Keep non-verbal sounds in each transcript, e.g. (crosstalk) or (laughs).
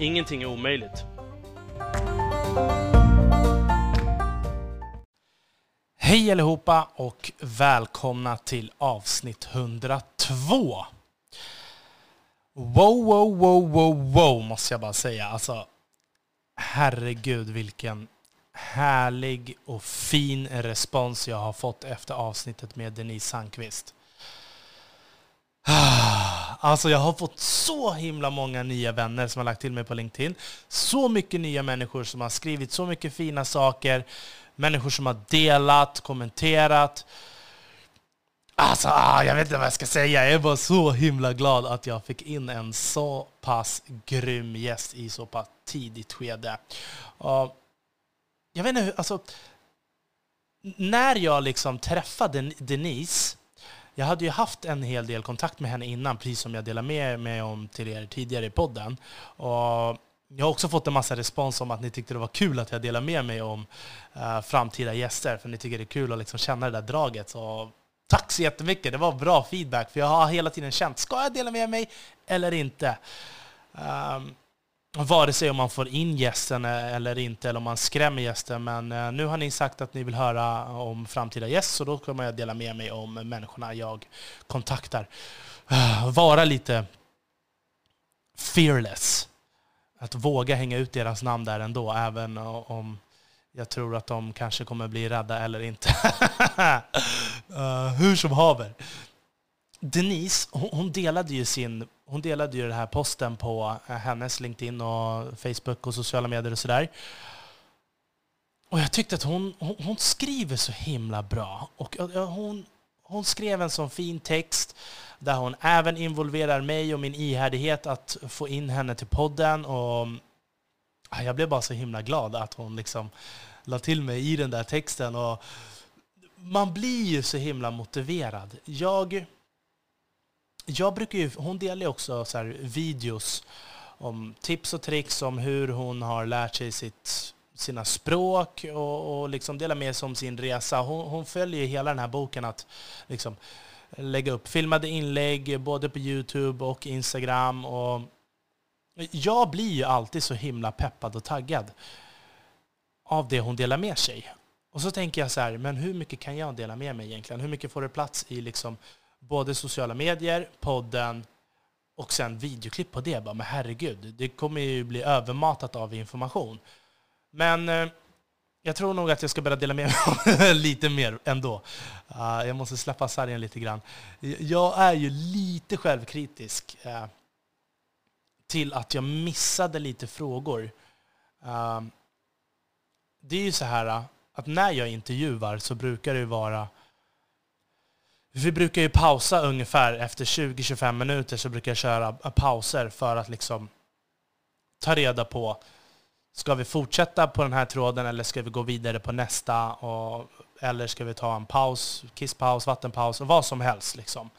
Ingenting är omöjligt. Hej allihopa och välkomna till avsnitt 102. Wow, wow, wow, wow, wow måste jag bara säga. Alltså, herregud vilken härlig och fin respons jag har fått efter avsnittet med Denise Sandqvist. Ah, alltså jag har fått så himla många nya vänner som har lagt till mig på LinkedIn. Så mycket nya människor som har skrivit så mycket fina saker. Människor som har delat, kommenterat. Alltså, ah, jag vet inte vad jag ska säga. Jag är bara så himla glad att jag fick in en så pass grym gäst i så pass tidigt skede. Ah, jag vet inte hur, alltså, när jag liksom träffade Denise jag hade ju haft en hel del kontakt med henne innan, precis som jag delade med mig om till er tidigare i podden. Och jag har också fått en massa respons om att ni tyckte det var kul att jag delade med mig om uh, framtida gäster, för ni tycker det är kul att liksom känna det där draget. Så tack så jättemycket, det var bra feedback, för jag har hela tiden känt, ska jag dela med mig eller inte? Um, vare sig om man får in gästen eh, eller inte, eller om man skrämmer gästen. Men eh, nu har ni sagt att ni vill höra om framtida gäst, så då kommer jag dela med mig om människorna jag kontaktar. Eh, vara lite fearless. Att våga hänga ut deras namn där ändå, även om jag tror att de kanske kommer bli rädda eller inte. (laughs) hur som haver. Denise, hon delade ju sin hon delade ju den här posten på eh, hennes LinkedIn och Facebook och sociala medier och sådär. Och jag tyckte att hon, hon, hon, skriver så himla bra. Och hon, hon skrev en sån fin text där hon även involverar mig och min ihärdighet att få in henne till podden. Och jag blev bara så himla glad att hon liksom la till mig i den där texten. Och man blir ju så himla motiverad. Jag jag brukar ju, hon delar ju också så videos om tips och tricks om hur hon har lärt sig sitt, sina språk och, och liksom delar med sig om sin resa. Hon, hon följer hela den här boken att liksom lägga upp filmade inlägg både på Youtube och Instagram. Och jag blir ju alltid så himla peppad och taggad av det hon delar med sig. Och så tänker jag så här, men hur mycket kan jag dela med mig egentligen? Hur mycket får det plats i liksom både sociala medier, podden och sen videoklipp på det. Bara, men herregud, det kommer ju bli övermatat av information. Men eh, jag tror nog att jag ska börja dela med mig (laughs) lite mer ändå. Uh, jag måste släppa sargen lite grann. Jag är ju lite självkritisk uh, till att jag missade lite frågor. Uh, det är ju så här eh, att när jag intervjuar så brukar det vara vi brukar ju pausa ungefär efter 20-25 minuter så brukar jag köra pauser för att liksom ta reda på Ska vi fortsätta på den här tråden eller ska vi gå vidare på nästa? Och, eller ska vi ta en paus, kisspaus, vattenpaus, vad som helst. Liksom.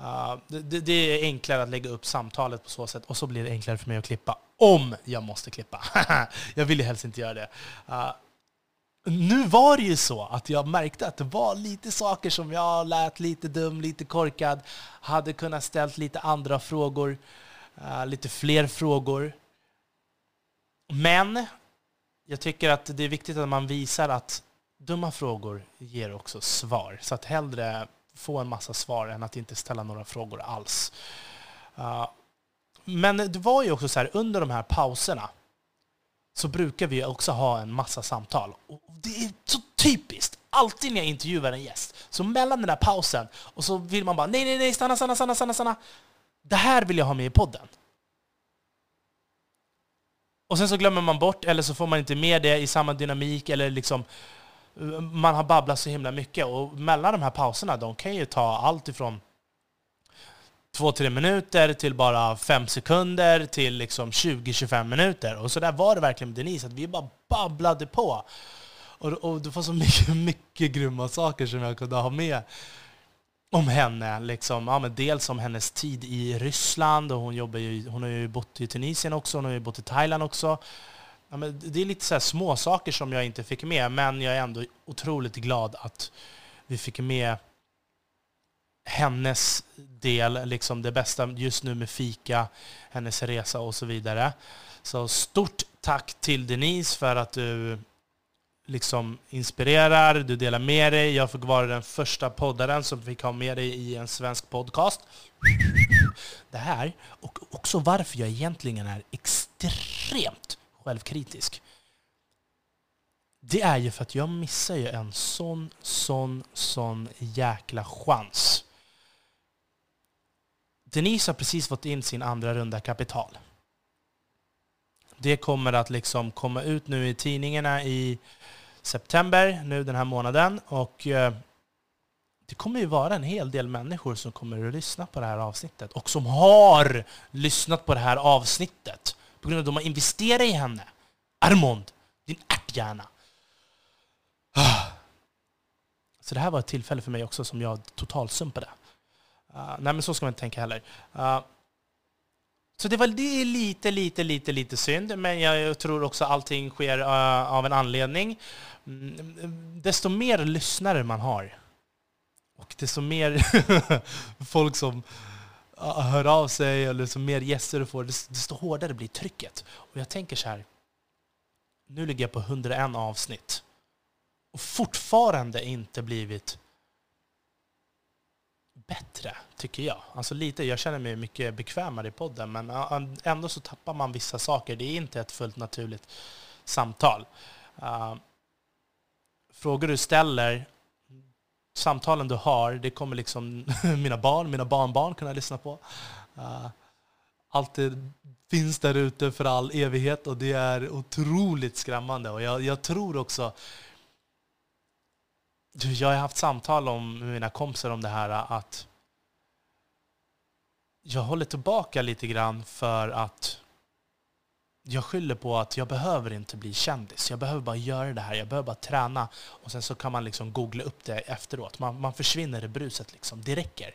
Uh, det, det, är enklare att lägga upp samtalet på så sätt och så blir det enklare för mig att klippa. Om jag måste klippa. (laughs) jag vill ju helst inte göra det. Uh, nu var det ju så att jag märkte att det var lite saker som jag lät lite dum, lite korkad, hade kunnat ställt lite andra frågor, eh, lite fler frågor. Men jag tycker att det är viktigt att man visar att dumma frågor ger också svar. Så att hellre få en massa svar än att inte ställa några frågor alls. Eh, men det var ju också så här, under de här pauserna så brukar vi också ha en massa samtal. Och det är så typiskt! Alltid när jag intervjuar en gäst, så mellan den där pausen och så vill man bara nej, nej, nej, stanna, stanna, stanna, stanna, stanna. Det här vill jag ha med i podden. Och sen så glömmer man bort, eller så får man inte med det i samma dynamik, eller liksom man har babblat så himla mycket. Och mellan de här pauserna, de kan ju ta allt ifrån 2-3 minuter till bara 5 sekunder till liksom 20-25 minuter. Och så där var det verkligen med Denise, att vi bara babblade på. Och, och det var så mycket, (laughs) mycket grymma saker som jag kunde ha med om henne. Liksom, ja, men dels om hennes tid i Ryssland, och hon, jobbar ju, hon har ju bott i Tunisien också, hon har ju bott i Thailand också. Ja, men det är lite så här små saker som jag inte fick med, men jag är ändå otroligt glad att vi fick med hennes del, liksom det bästa just nu med fika, hennes resa och så vidare. Så stort tack till Denise för att du liksom inspirerar, du delar med dig. Jag fick vara den första poddaren som fick ha med dig i en svensk podcast. Det här, och också varför jag egentligen är extremt självkritisk. Det är ju för att jag missar ju en sån, sån, sån jäkla chans. Denise har precis fått in sin andra runda kapital. Det kommer att liksom komma ut nu i tidningarna i september, nu den här månaden. Och eh, det kommer ju vara en hel del människor som kommer att lyssna på det här avsnittet och som har lyssnat på det här avsnittet på grund av att de har investerat i henne. Armond, din ärthjärna. Ah. Så det här var ett tillfälle för mig också som jag totalsumpade. Uh, nej, men så ska man inte tänka heller. Uh, så det var det är lite, lite, lite, lite synd, men jag tror också allting sker uh, av en anledning. Mm, desto mer lyssnare man har, och desto mer (laughs) folk som hör av sig, eller desto mer gäster du får, desto hårdare blir trycket. Och jag tänker så här, nu ligger jag på 101 avsnitt och fortfarande inte blivit bättre, tycker jag. Alltså lite, jag känner mig mycket bekvämare i podden, men ändå så tappar man vissa saker. Det är inte ett fullt naturligt samtal. Uh, frågor du ställer, samtalen du har, det kommer liksom (laughs) mina barn, mina barnbarn kunna lyssna på. Uh, allt det finns där ute för all evighet och det är otroligt skrämmande. Och jag, jag tror också jag har haft samtal om, med mina kompisar om det här att jag håller tillbaka lite grann för att jag skyller på att jag behöver inte bli kändis. Jag behöver bara göra det här. Jag behöver bara träna. Och sen så kan man liksom googla upp det efteråt. Man, man försvinner i bruset. Liksom. Det räcker.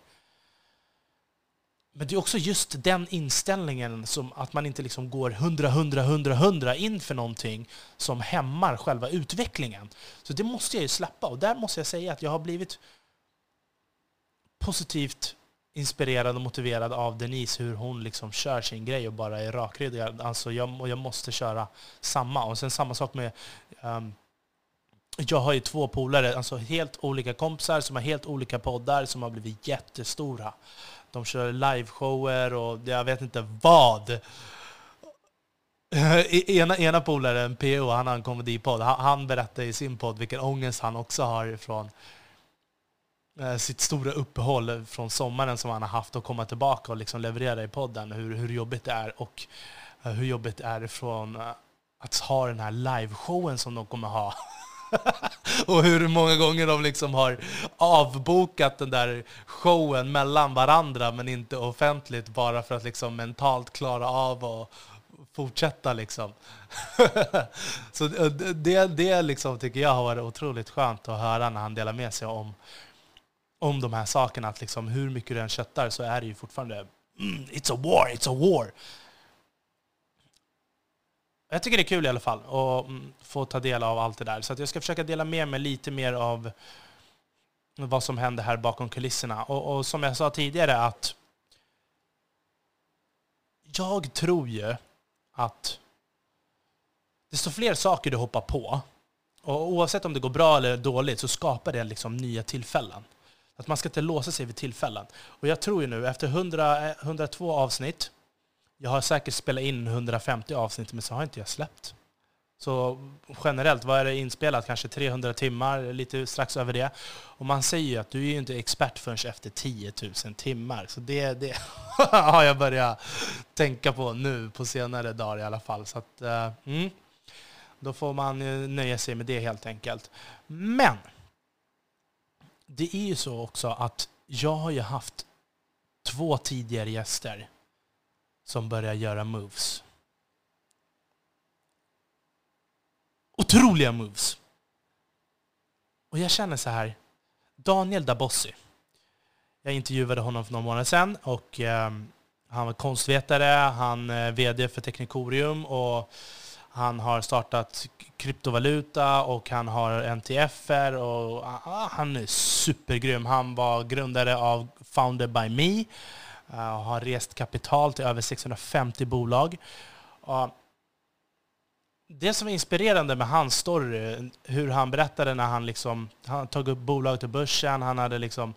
Men det är också just den inställningen, som att man inte liksom går 100, 100, 100, 100 in för någonting som hämmar själva utvecklingen. Så det måste jag ju släppa. Och där måste jag säga att jag har blivit positivt inspirerad och motiverad av Denise, hur hon liksom kör sin grej och bara är rakryggad. Alltså jag, jag måste köra samma. Och sen samma sak med um, jag har ju två polare, alltså helt olika kompisar som har helt olika poddar som har blivit jättestora. De kör liveshower och jag vet inte vad. (laughs) E-, ena, ena polaren, PO, han har en komedipodd. Han, han berättar i sin podd vilken ångest han också har från eh, sitt stora uppehåll från sommaren som han har haft och komma tillbaka och liksom leverera i podden. Hur, hur jobbigt det är och eh, hur jobbigt det är från eh, att ha den här liveshowen som de kommer ha. (laughs) och hur många gånger de liksom har avbokat den där showen mellan varandra men inte offentligt bara för att liksom mentalt klara av och fortsätta. Liksom. (laughs) Så eh, det, det liksom tycker jag har varit otroligt skönt att höra när han delar med sig om, om de här sakerna. Att liksom hur mycket du än köttar så är det ju fortfarande mm, It's a war, it's a war. Jag tycker det är kul i alla fall att mm, få ta del av allt det där. Så jag ska försöka dela med mig lite mer av vad som händer här bakom kulisserna. Och, och som jag sa tidigare att jag tror ju att desto fler saker du hoppar på, och oavsett om det går bra eller dåligt, så skapar det liksom nya tillfällen. Att man ska inte låsa sig vid tillfällen. Och jag tror ju nu, efter 100, 102 eh, avsnitt, jag har säkert spelat in 150 avsnitt, men så har inte jag släppt. Så generellt, vad är det inspelat? Kanske 300 timmar, lite strax över det. Och man säger ju att du är ju inte expert förrän efter 10 000 timmar. Så det, det (laughs) har jag börjat tänka på nu på senare dagar i alla fall. Så att, uh, mm, då får man nöja sig med det helt enkelt. Men det är ju så också att jag har ju haft två tidigare gäster som börjar göra moves. Otroliga moves! Och jag känner så här, Daniel Dabossi. Jag intervjuade honom för några månader sedan och eh, han var konstvetare, han eh, är VD för Teknikorium och han har startat kryptovaluta och han har NTFer och ah, han är supergrym. Han var grundare av Founded by Me Eh, och har rest kapital till över 650 bolag. Det som är inspirerande med hans story, hur han berättade när han liksom, han tog upp bolag till börsen, han hade liksom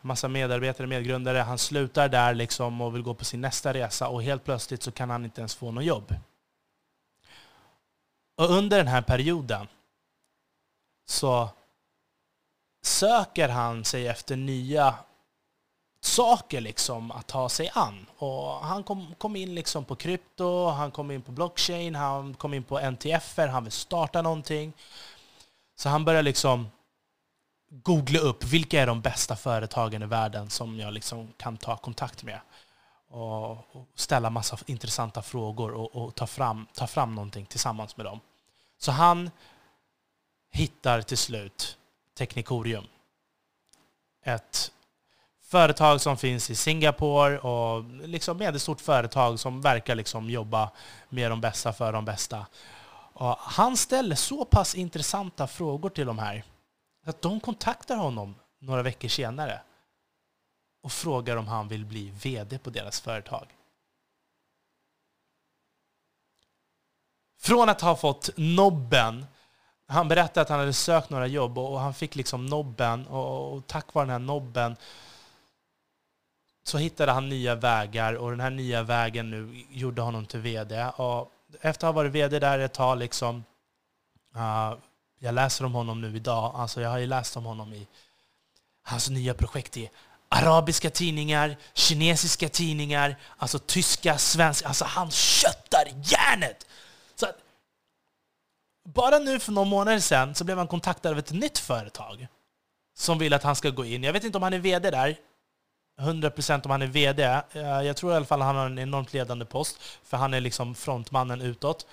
massa medarbetare, medgrundare, han slutar där liksom och vill gå på sin nästa resa och helt plötsligt så kan han inte ens få något jobb. Och under den här perioden så söker han sig efter nya saker liksom att ta sig an. Och han kom, kom in liksom på krypto, han kom in på blockchain, han kom in på NTFer, han vill starta någonting. Så han började liksom googla upp vilka är de bästa företagen i världen som jag liksom kan ta kontakt med. Och, och ställa massa intressanta frågor och, och, ta, fram, ta fram någonting tillsammans med dem. Så han hittar till slut Teknikorium. Ett företag som finns i Singapore och liksom medelstort företag som verkar liksom jobba med de bästa för de bästa. Och han ställer så pass intressanta frågor till de här att de kontaktar honom några veckor senare och frågar om han vill bli VD på deras företag. Från att ha fått nobben, han berättade att han hade sökt några jobb och han fick liksom nobben och, tack vare den här nobben så hittade han nya vägar och den här nya vägen nu gjorde honom till VD. Och efter att ha varit VD där ett tag, liksom, uh, jag läser om honom nu idag, alltså jag har ju läst om honom i hans nya projekt i arabiska tidningar, kinesiska tidningar, alltså tyska, svenska. Alltså han köttar järnet! Så att, bara nu för några månader sedan så blev han kontaktad av ett nytt företag som vill att han ska gå in. Jag vet inte om han är VD där, 100% om han är VD. Eh, jag tror i alla fall att han har en enormt ledande post, för han är liksom frontmannen utåt.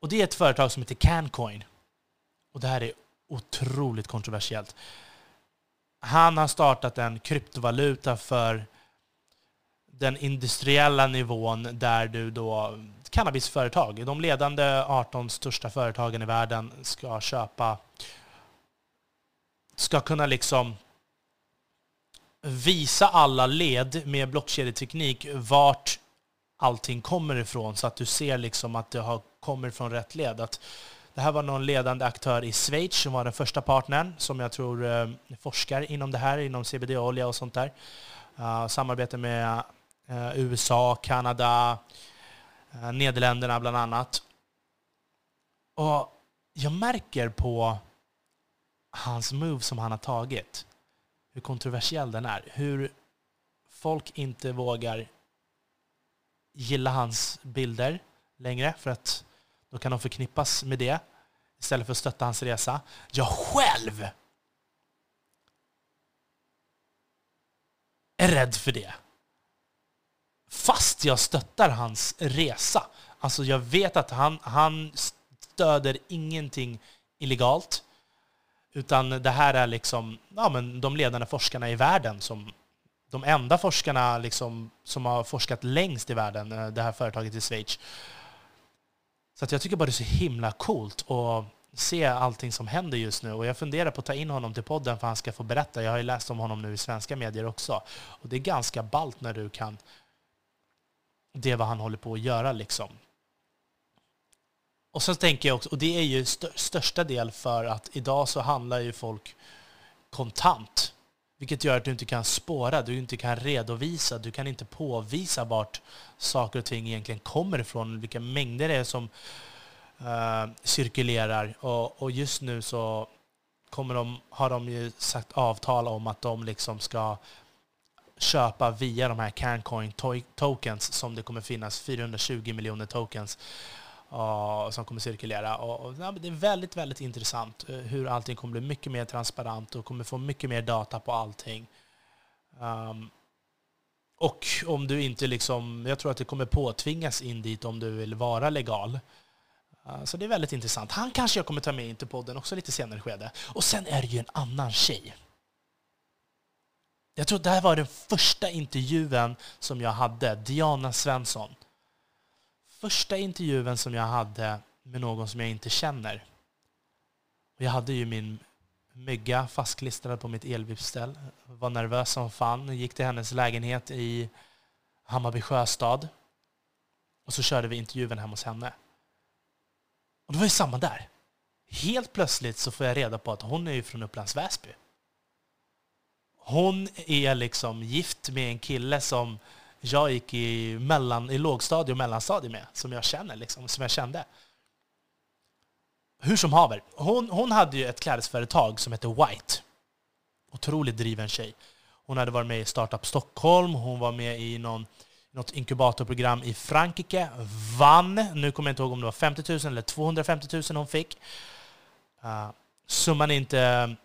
Och det är ett företag som heter Cancoin. Och det här är otroligt kontroversiellt. Han har startat en kryptovaluta för den industriella nivån där du då cannabisföretag, de ledande 18 största företagen i världen ska köpa ska kunna liksom visa alla led med blockkedjeteknik vart allting kommer ifrån så att du ser liksom att det har, kommer från rätt led. Att det här var någon ledande aktör i Schweiz som var den första partnern som jag tror eh, forskar inom det här, inom CBD-olja och sånt där. Uh, samarbete med uh, USA, Kanada, uh, Nederländerna bland annat. Och jag märker på hans move som han har tagit hur kontroversiell den är. Hur folk inte vågar gilla hans bilder längre för att då kan de förknippas med det istället för att stötta hans resa. Jag själv är rädd för det. Fast jag stöttar hans resa. Alltså jag vet att han, han stöder ingenting illegalt. Utan det här är liksom ja, men de ledande forskarna i världen som de enda forskarna liksom, som har forskat längst i världen, eh, det här företaget i Schweiz. Så att jag tycker bara det är så himla coolt att se allting som händer just nu. Och jag funderar på att ta in honom till podden för att han ska få berätta. Jag har ju läst om honom nu i svenska medier också. Och det är ganska ballt när du kan det vad han håller på att göra liksom. Och sen tänker jag också, och det är ju st största del för att idag så handlar ju folk kontant. Vilket gör att du inte kan spåra, du inte kan redovisa, du kan inte påvisa vart saker och ting egentligen kommer ifrån, vilka mängder det är som uh, cirkulerar. Och, och, just nu så kommer de, har de ju sagt avtal om att de liksom ska köpa via de här Cancoin tokens som det kommer finnas 420 miljoner tokens Eh, som kommer cirkulera. Och, ja, det är väldigt, väldigt intressant eh, hur allting kommer bli mycket mer transparent och kommer få mycket mer data på allting. Um, Och om du inte liksom, jag tror att det kommer påtvingas in dit om du vill vara legal. Eh, så det är väldigt intressant. Han kanske jag kommer ta med in till podden också lite senare skede. Och sen är det ju en annan tjej. Jag tror det här var den första intervjun som jag hade, Diana Svensson. Första intervjun som jag hade med någon som jag inte känner. jag hade ju min mygga fastklistrad på mitt elvipsställ. Var nervös som fan. Gick till hennes lägenhet i Hammarby sjöstad. Och så körde vi intervjun hemma hos henne. Och det var ju samma där. Helt plötsligt så får jag reda på att hon är från Upplands Väsby. Hon är liksom gift med en kille som jag gick i, mellan, i lågstadie och mellanstadie med, som jag känner, liksom, som jag kände. Hur som haver, hon, hon hade ju ett klädesföretag som hette White. Otroligt driven tjej. Hon hade varit med i Startup Stockholm, hon var med i någon, något inkubatorprogram i Frankrike, vann. Nu kommer jag inte ihåg om det var 50 000 eller 250 000 hon fick. Uh, summan är inte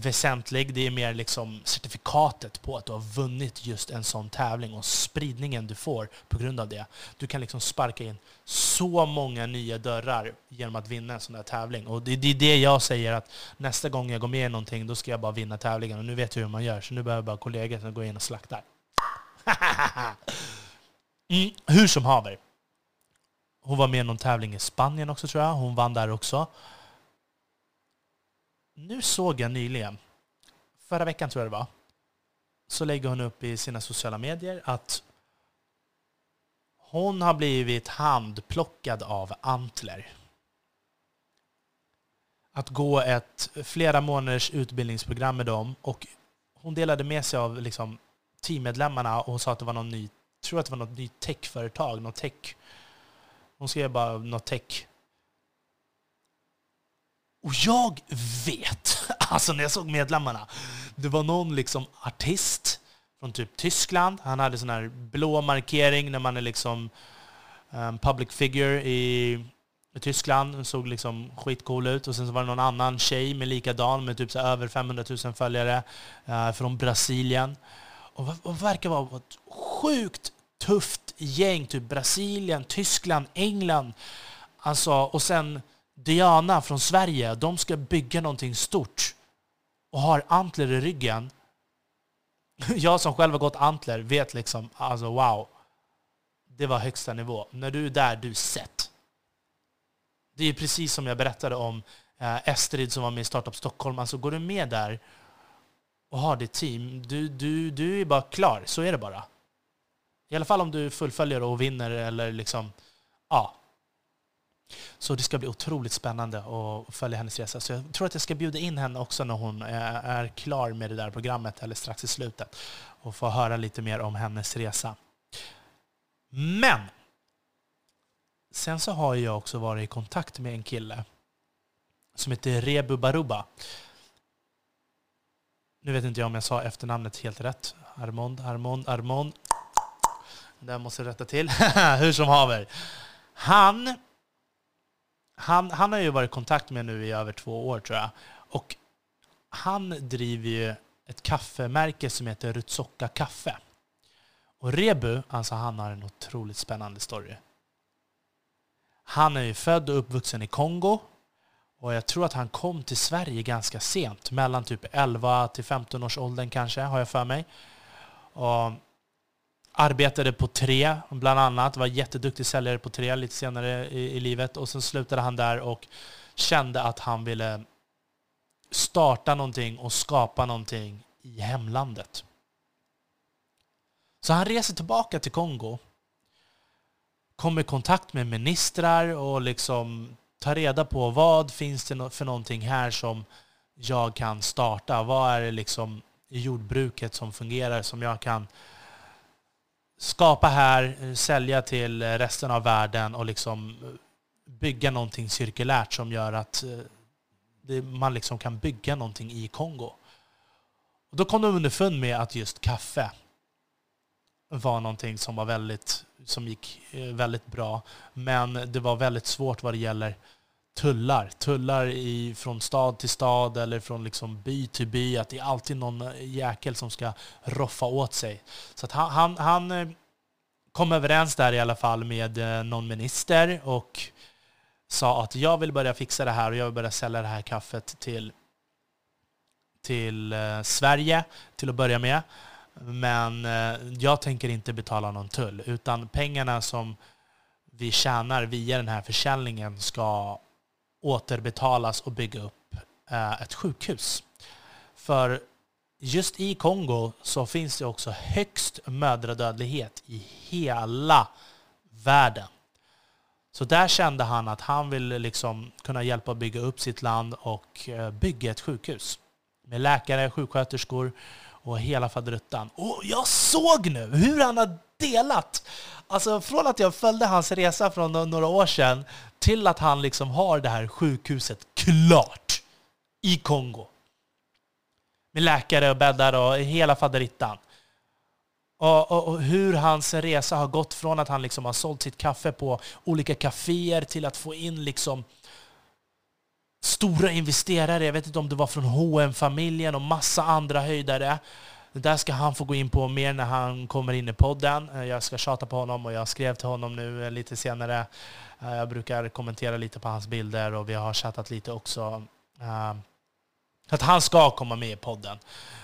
väsentlig. Det är mer liksom certifikatet på att du har vunnit just en sån tävling och spridningen du får på grund av det. Du kan liksom sparka in så många nya dörrar genom att vinna en sån där tävling. Och det, det är det jag säger att nästa gång jag går med i någonting, då ska jag bara vinna tävlingen. Och nu vet jag hur man gör, så nu behöver jag bara kollegor som går in och slaktar. (laughs) mm, hur som haver. Hon var med i någon tävling i Spanien också tror jag. Hon vann där också. Nu såg jag nyligen, förra veckan tror jag det var, så lägger hon upp i sina sociala medier att hon har blivit handplockad av Antler. Att gå ett flera månaders utbildningsprogram med dem och hon delade med sig av liksom teammedlemmarna och hon sa att det var någon ny, tror att det var något nytt techföretag, något tech. Hon skrev bara något tech och jag vet, (laughs) alltså när jag såg medlemmarna, det var någon liksom artist från typ Tyskland. Han hade sån här blå markering när man är liksom um, public figure i, i Tyskland. såg liksom skitcool ut. Och sen så var det någon annan tjej med likadan, med typ så över 500 000 följare, uh, från Brasilien. Och, och verkar vara ett sjukt tufft gäng. Typ Brasilien, Tyskland, England. Alltså, och sen Diana från Sverige, de ska bygga någonting stort och har Antler i ryggen. (laughs) Jag som själv har gått Antler vet liksom, alltså wow. Det var högsta nivå. När du är där, du är sett. Det är precis som jag berättade om eh, Estrid som var med i Startup Stockholm. Alltså går du med där och har ditt team, du, du, du är bara klar. Så är det bara. I alla fall om du fullföljer och vinner eller liksom, ja, så det ska bli otroligt spännande att följa hennes resa. Så jag tror att jag ska bjuda in henne också när hon eh, är klar med det där programmet, eller strax i slutet, och få höra lite mer om hennes resa. Men! Sen så har jag också varit i kontakt med en kille som heter Rebu Baruba. Nu vet inte jag om jag sa efternamnet helt rätt. Armond, Armond, Armond. Det måste jag rätta till. (laughs) Hur som haver. Han han, han har ju varit i kontakt med nu i över två år tror jag. Och han driver ju ett kaffemärke som heter Rutsoka kaffe. Och Rebu, alltså han har en otroligt spännande story. Han är ju född och uppvuxen i Kongo. Och jag tror att han kom till Sverige ganska sent, mellan typ 11 till 15 års åldern kanske, har jag för mig. Och Arbetade på tre, bland annat. Var jätteduktig säljare på tre lite senare i, i livet. Och sen slutade han där och kände att han ville starta någonting och skapa någonting i hemlandet. Så han reser tillbaka till Kongo, kommer i kontakt med ministrar och liksom tar reda på vad finns det för någonting här som jag kan starta? Vad är det liksom i jordbruket som fungerar som jag kan skapa här, eh, sälja till eh, resten av världen och liksom eh, bygga någonting cirkulärt som gör att man liksom kan bygga någonting i Kongo. Och då kom de underfund med att just kaffe var någonting som, var väldigt, som gick väldigt bra. Men det var väldigt svårt vad det gäller tullar. Tullar i, från stad till stad eller från liksom by till by. Att det är alltid någon jäkel som ska roffa åt sig. Så att han, han, han eh, kom överens där i alla fall med eh, någon minister och sa att jag vill börja fixa det här och jag vill börja sälja det här kaffet till, till eh, Sverige till att börja med. Men jag tänker inte betala någon tull, utan pengarna som vi tjänar via den här försäljningen ska återbetalas och bygga upp eh, ett sjukhus. För just i Kongo så finns det också högst mödradödlighet i hela världen. Så där kände han att han ville liksom kunna hjälpa att bygga upp sitt land och eh, bygga ett sjukhus. Med läkare, sjuksköterskor och hela faderuttan. Och jag såg nu hur han har delat Alltså från att jag följde hans resa från några år sedan till att han liksom har det här sjukhuset klart i Kongo. Med läkare och bäddar och hela faderittan. Och, och, och, hur hans resa har gått från att han liksom har sålt sitt kaffe på olika kaféer till att få in liksom stora investerare. Jag vet inte om det var från hm familjen och massa andra höjdare. Det där ska han få gå in på mer när han kommer in i podden. Eh, jag ska tjata på honom och jag skrev till honom nu eh, lite senare. Eh, jag brukar kommentera lite på hans bilder och vi har chattat lite också. Att han ska komma med i podden.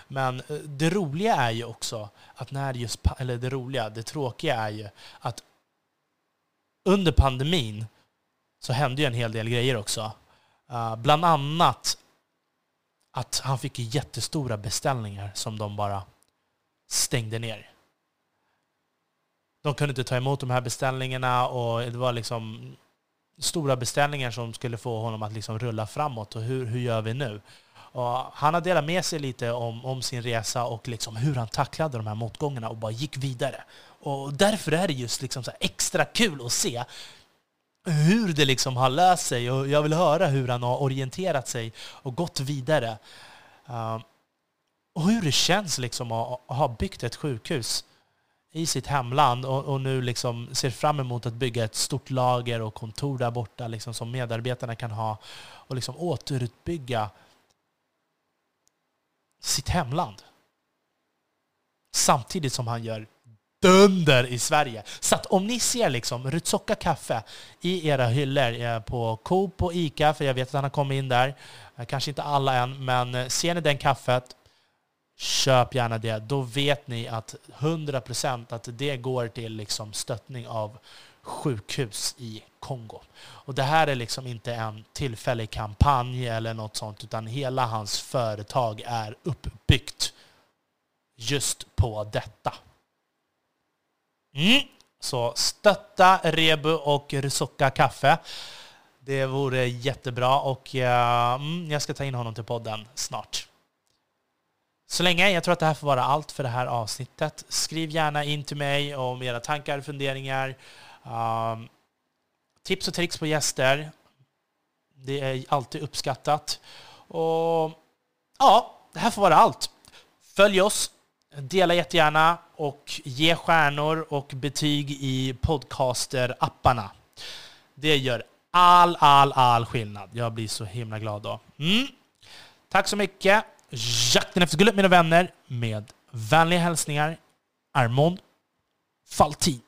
Men det roliga är ju också att när just, eller det roliga, det tråkiga är ju att under pandemin så hände ju en hel del grejer också. Bland annat att han fick jättestora beställningar som de bara stängde ner. De kunde inte ta emot de här beställningarna och det var liksom stora beställningar som skulle få honom att liksom rulla framåt. Och hur, hur gör vi nu? Och han har delat med sig lite om, om sin resa och liksom hur han tacklade de här motgångarna och bara gick vidare. Och därför är det just liksom extra kul att se hur det liksom har löst sig och jag vill höra hur han har orienterat sig och gått vidare. Uh, och hur det känns liksom att ha byggt ett sjukhus i sitt hemland och, och, nu liksom ser fram emot att bygga ett stort lager och kontor där borta liksom som medarbetarna kan ha och liksom återuppbygga sitt hemland. Samtidigt som han gör dunder i Sverige. Så att om ni ser liksom Rutsoka kaffe i era hyllor eh, på Coop och Ica, för jag vet att han har kommit in där, eh, kanske inte alla än, men eh, ser ni den kaffet, köp gärna det. Då vet ni att 100% att det går till liksom stöttning av sjukhus i Kongo. Och det här är liksom inte en tillfällig kampanj eller något sånt, utan hela hans företag är uppbyggt just på detta. Mm. Så stötta Rebu och Rusoka kaffe. Det vore jättebra och uh, jag ska ta in honom till podden snart. Så länge, jag tror att det här får vara allt för det här avsnittet. Skriv gärna in till mig om era tankar, funderingar, uh, tips och tricks på gäster. Det är alltid uppskattat. Och ja, det här får vara allt. Följ oss Dela jättegärna och ge stjärnor och betyg i podcaster-apparna. Det gör all, all, all skillnad. Jag blir så himla glad då. Mm. Tack så mycket. Jakten efter guldet mina vänner. Med vänliga hälsningar Armond Faltin.